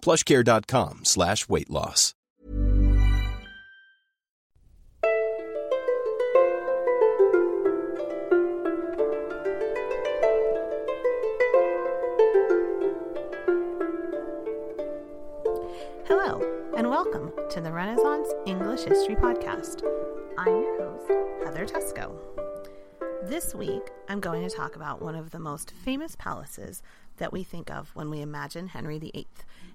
plushcare.com slash weight loss. Hello, and welcome to the Renaissance English History Podcast. I'm your host, Heather Teysko. This week, I'm going to talk about one of the most famous palaces that we think of when we imagine Henry VIII,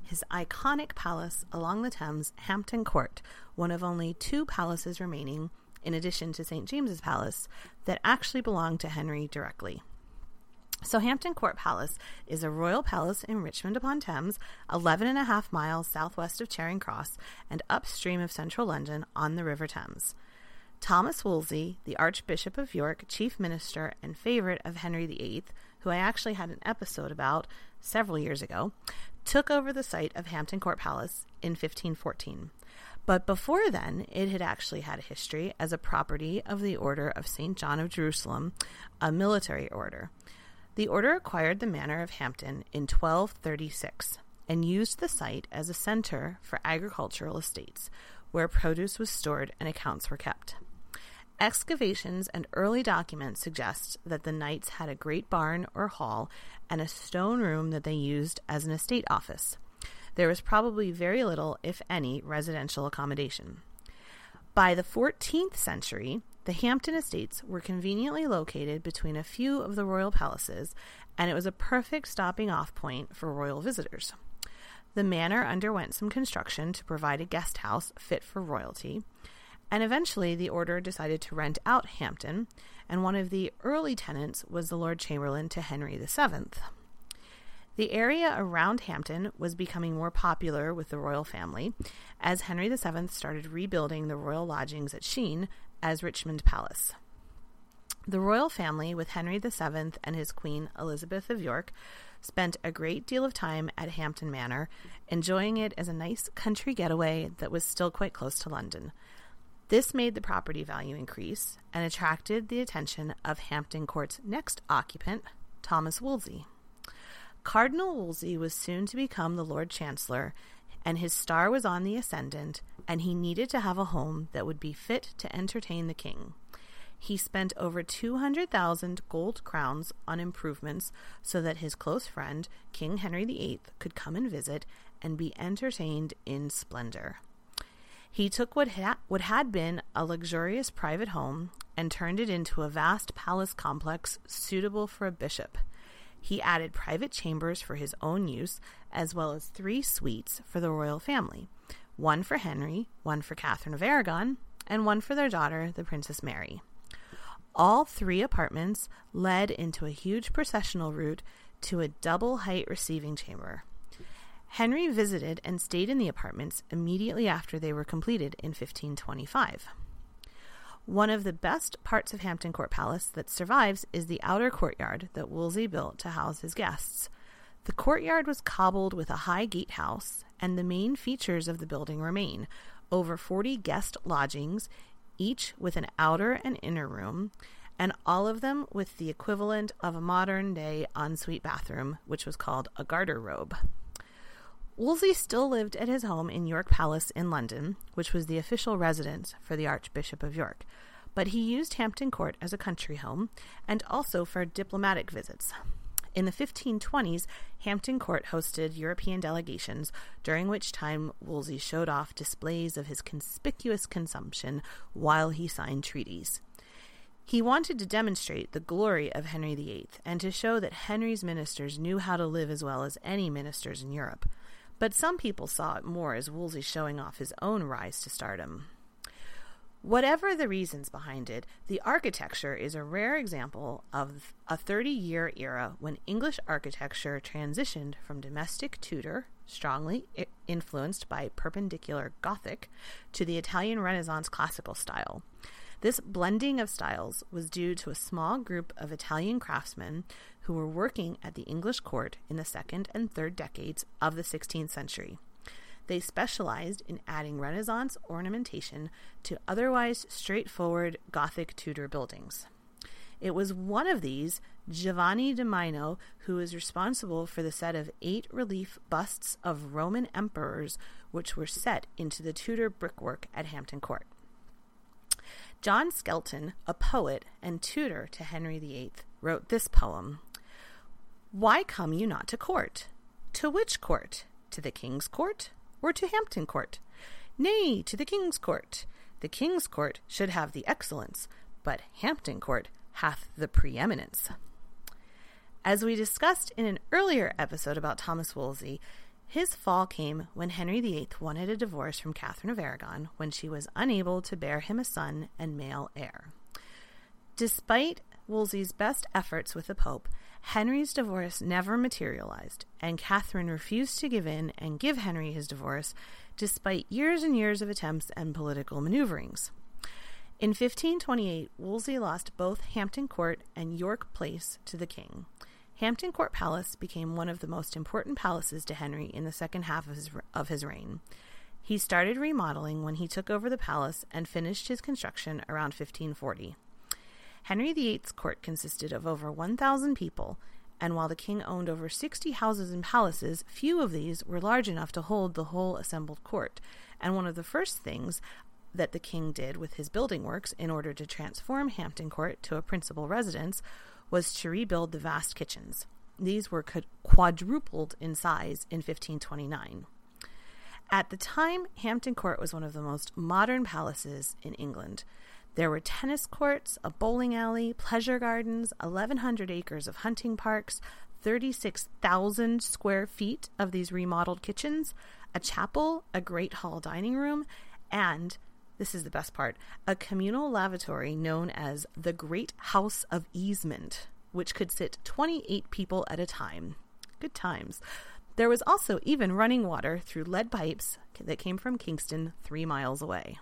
his iconic palace along the Thames, Hampton Court, one of only two palaces remaining, in addition to St. James's Palace, that actually belonged to Henry directly. So, Hampton Court Palace is a royal palace in Richmond upon Thames, 11 and a half miles southwest of Charing Cross and upstream of central London on the River Thames. Thomas Wolsey, the Archbishop of York, chief minister and favorite of Henry VIII, who I actually had an episode about several years ago, took over the site of Hampton Court Palace in 1514. But before then, it had actually had a history as a property of the Order of St. John of Jerusalem, a military order. The order acquired the manor of Hampton in 1236 and used the site as a center for agricultural estates, where produce was stored and accounts were kept. Excavations and early documents suggest that the knights had a great barn or hall and a stone room that they used as an estate office. There was probably very little, if any, residential accommodation. By the 14th century, the Hampton estates were conveniently located between a few of the royal palaces, and it was a perfect stopping off point for royal visitors. The manor underwent some construction to provide a guest house fit for royalty, and eventually the order decided to rent out Hampton, and one of the early tenants was the Lord Chamberlain to Henry VII. The area around Hampton was becoming more popular with the royal family as Henry VII started rebuilding the royal lodgings at Sheen as Richmond Palace. The royal family, with Henry VII and his queen Elizabeth of York, spent a great deal of time at Hampton Manor, enjoying it as a nice country getaway that was still quite close to London. This made the property value increase and attracted the attention of Hampton Court's next occupant, Thomas Wolsey. Cardinal Wolsey was soon to become the Lord Chancellor and his star was on the ascendant, and he needed to have a home that would be fit to entertain the king. He spent over 200,000 gold crowns on improvements so that his close friend, King Henry VIII, could come and visit and be entertained in splendor. He took what, ha- what had been a luxurious private home and turned it into a vast palace complex suitable for a bishop. He added private chambers for his own use, as well as three suites for the royal family one for Henry, one for Catherine of Aragon, and one for their daughter, the Princess Mary. All three apartments led into a huge processional route to a double height receiving chamber. Henry visited and stayed in the apartments immediately after they were completed in 1525. One of the best parts of Hampton Court Palace that survives is the outer courtyard that Wolsey built to house his guests. The courtyard was cobbled with a high gatehouse, and the main features of the building remain over 40 guest lodgings, each with an outer and inner room, and all of them with the equivalent of a modern day ensuite bathroom, which was called a garderobe. Wolsey still lived at his home in York Palace in London, which was the official residence for the Archbishop of York, but he used Hampton Court as a country home and also for diplomatic visits. In the 1520s, Hampton Court hosted European delegations, during which time Wolsey showed off displays of his conspicuous consumption while he signed treaties. He wanted to demonstrate the glory of Henry VIII and to show that Henry's ministers knew how to live as well as any ministers in Europe. But some people saw it more as Wolsey showing off his own rise to stardom. Whatever the reasons behind it, the architecture is a rare example of a 30 year era when English architecture transitioned from domestic Tudor, strongly influenced by perpendicular Gothic, to the Italian Renaissance classical style. This blending of styles was due to a small group of Italian craftsmen who were working at the English court in the second and third decades of the 16th century. They specialized in adding Renaissance ornamentation to otherwise straightforward Gothic Tudor buildings. It was one of these, Giovanni da Maiano, who was responsible for the set of eight relief busts of Roman emperors which were set into the Tudor brickwork at Hampton Court. John Skelton, a poet and tutor to Henry VIII, wrote this poem Why come you not to court? To which court? To the King's Court? or to Hampton Court? Nay, to the King's Court. The King's Court should have the excellence, but Hampton Court hath the preeminence. As we discussed in an earlier episode about Thomas Wolsey, his fall came when Henry VIII wanted a divorce from Catherine of Aragon when she was unable to bear him a son and male heir. Despite Wolsey's best efforts with the Pope, Henry's divorce never materialized, and Catherine refused to give in and give Henry his divorce, despite years and years of attempts and political maneuverings. In 1528, Wolsey lost both Hampton Court and York Place to the king. Hampton Court Palace became one of the most important palaces to Henry in the second half of his, of his reign. He started remodeling when he took over the palace and finished his construction around 1540. Henry VIII's court consisted of over 1,000 people, and while the king owned over 60 houses and palaces, few of these were large enough to hold the whole assembled court. And one of the first things that the king did with his building works in order to transform Hampton Court to a principal residence was to rebuild the vast kitchens. These were quadrupled in size in 1529. At the time, Hampton Court was one of the most modern palaces in England. There were tennis courts, a bowling alley, pleasure gardens, 1,100 acres of hunting parks, 36,000 square feet of these remodeled kitchens, a chapel, a great hall dining room, and this is the best part a communal lavatory known as the Great House of Easement, which could sit 28 people at a time. Good times. There was also even running water through lead pipes that came from Kingston, three miles away.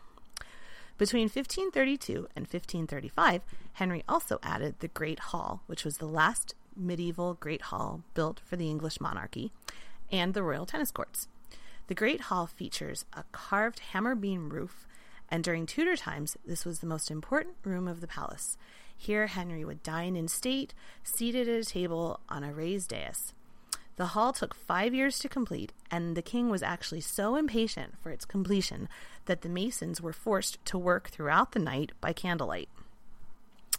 Between 1532 and 1535, Henry also added the Great Hall, which was the last medieval Great Hall built for the English monarchy, and the royal tennis courts. The Great Hall features a carved hammer beam roof, and during Tudor times, this was the most important room of the palace. Here, Henry would dine in state, seated at a table on a raised dais. The hall took five years to complete, and the king was actually so impatient for its completion that the masons were forced to work throughout the night by candlelight.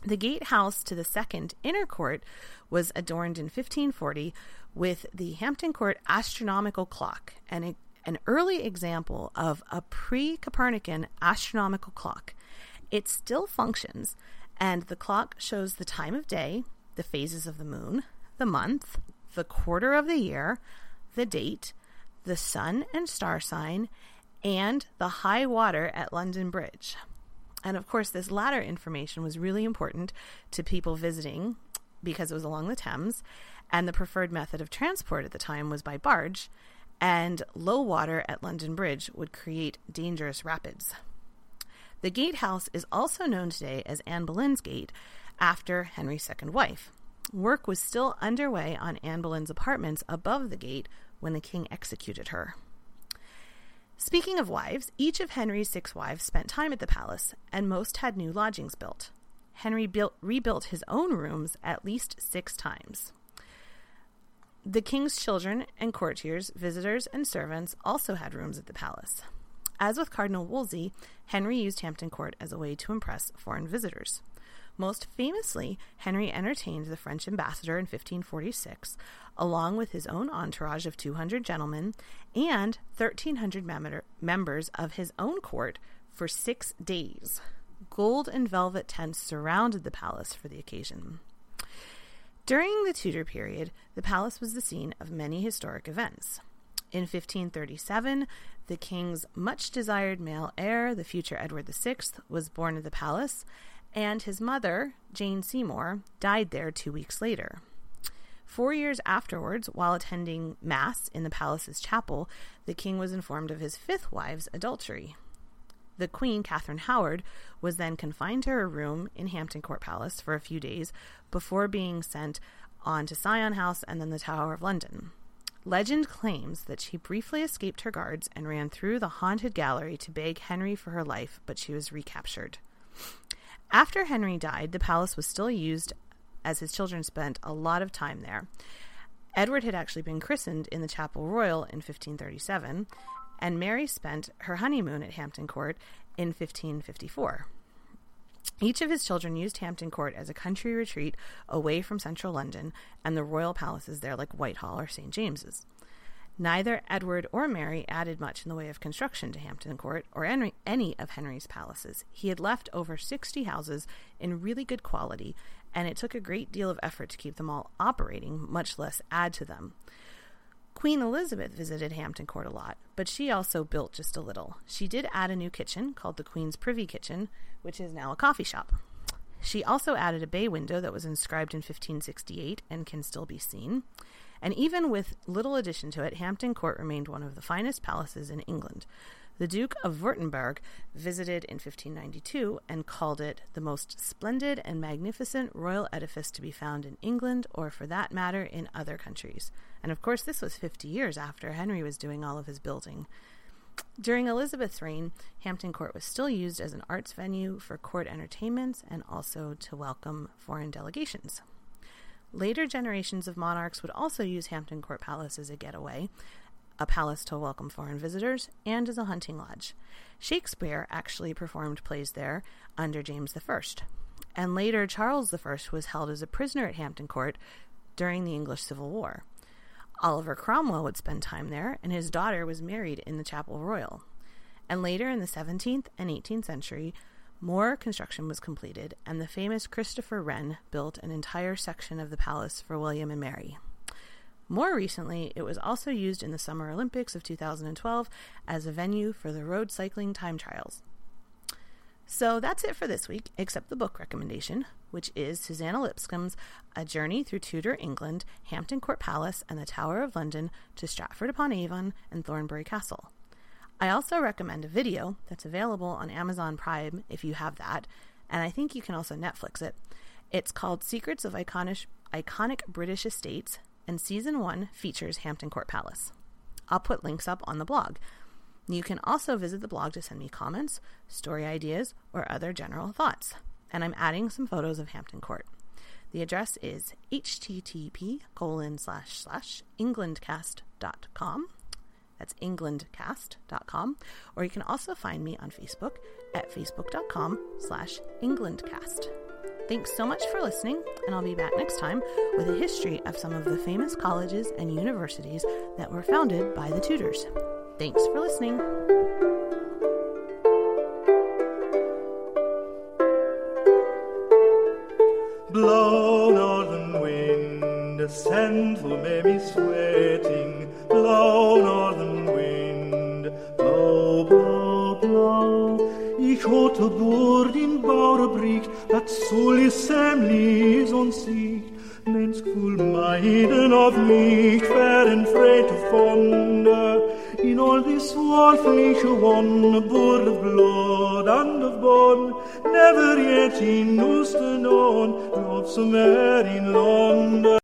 The gatehouse to the second inner court was adorned in 1540 with the Hampton Court astronomical clock, an, an early example of a pre Copernican astronomical clock. It still functions, and the clock shows the time of day, the phases of the moon, the month, the quarter of the year, the date, the sun and star sign, and the high water at London Bridge. And of course, this latter information was really important to people visiting because it was along the Thames, and the preferred method of transport at the time was by barge, and low water at London Bridge would create dangerous rapids. The gatehouse is also known today as Anne Boleyn's Gate after Henry's second wife. Work was still underway on Anne Boleyn's apartments above the gate when the king executed her. Speaking of wives, each of Henry's six wives spent time at the palace, and most had new lodgings built. Henry built, rebuilt his own rooms at least six times. The king's children and courtiers, visitors, and servants also had rooms at the palace. As with Cardinal Wolsey, Henry used Hampton Court as a way to impress foreign visitors. Most famously, Henry entertained the French ambassador in 1546, along with his own entourage of 200 gentlemen and 1,300 mem- members of his own court for six days. Gold and velvet tents surrounded the palace for the occasion. During the Tudor period, the palace was the scene of many historic events. In 1537, the king's much desired male heir, the future Edward VI, was born at the palace, and his mother, Jane Seymour, died there two weeks later. Four years afterwards, while attending Mass in the palace's chapel, the king was informed of his fifth wife's adultery. The Queen, Catherine Howard, was then confined to her room in Hampton Court Palace for a few days before being sent on to Syon House and then the Tower of London. Legend claims that she briefly escaped her guards and ran through the haunted gallery to beg Henry for her life, but she was recaptured. After Henry died, the palace was still used as his children spent a lot of time there. Edward had actually been christened in the Chapel Royal in 1537, and Mary spent her honeymoon at Hampton Court in 1554. Each of his children used Hampton Court as a country retreat away from central London and the royal palaces there, like Whitehall or St. James's. Neither Edward or Mary added much in the way of construction to Hampton Court or any of Henry's palaces. He had left over 60 houses in really good quality, and it took a great deal of effort to keep them all operating, much less add to them. Queen Elizabeth visited Hampton Court a lot, but she also built just a little. She did add a new kitchen called the Queen's Privy Kitchen, which is now a coffee shop. She also added a bay window that was inscribed in 1568 and can still be seen. And even with little addition to it, Hampton Court remained one of the finest palaces in England. The Duke of Württemberg visited in 1592 and called it the most splendid and magnificent royal edifice to be found in England, or for that matter, in other countries. And of course, this was 50 years after Henry was doing all of his building. During Elizabeth's reign, Hampton Court was still used as an arts venue for court entertainments and also to welcome foreign delegations. Later generations of monarchs would also use Hampton Court Palace as a getaway, a palace to welcome foreign visitors, and as a hunting lodge. Shakespeare actually performed plays there under James I. And later, Charles I was held as a prisoner at Hampton Court during the English Civil War. Oliver Cromwell would spend time there, and his daughter was married in the Chapel Royal. And later in the 17th and 18th century, more construction was completed, and the famous Christopher Wren built an entire section of the palace for William and Mary. More recently, it was also used in the Summer Olympics of 2012 as a venue for the road cycling time trials. So that's it for this week, except the book recommendation, which is Suzannah Lipscomb's A Journey Through Tudor England, Hampton Court Palace, and the Tower of London to Stratford upon Avon and Thornbury Castle. I also recommend a video that's available on Amazon Prime if you have that, and I think you can also Netflix it. It's called Secrets of Iconic, Iconic British Estates, and season one features Hampton Court Palace. I'll put links up on the blog. You can also visit the blog to send me comments, story ideas, or other general thoughts. And I'm adding some photos of Hampton Court. The address is http colon slash slash englandcast.com that's englandcast.com. Or you can also find me on Facebook at facebook.com slash englandcast. Thanks so much for listening, and I'll be back next time with a history of some of the famous colleges and universities that were founded by the Tudors. Thanks for listening. Blow, northern wind, ascend for me sweating. Ich hatte bord in Bauerbricht, dat soll is semlis und sieht, mens cool meiden of mich, feren freit of fonda, in all this world flesh one, a bird of blood and of bone, never yet in Ulster known, love so in London.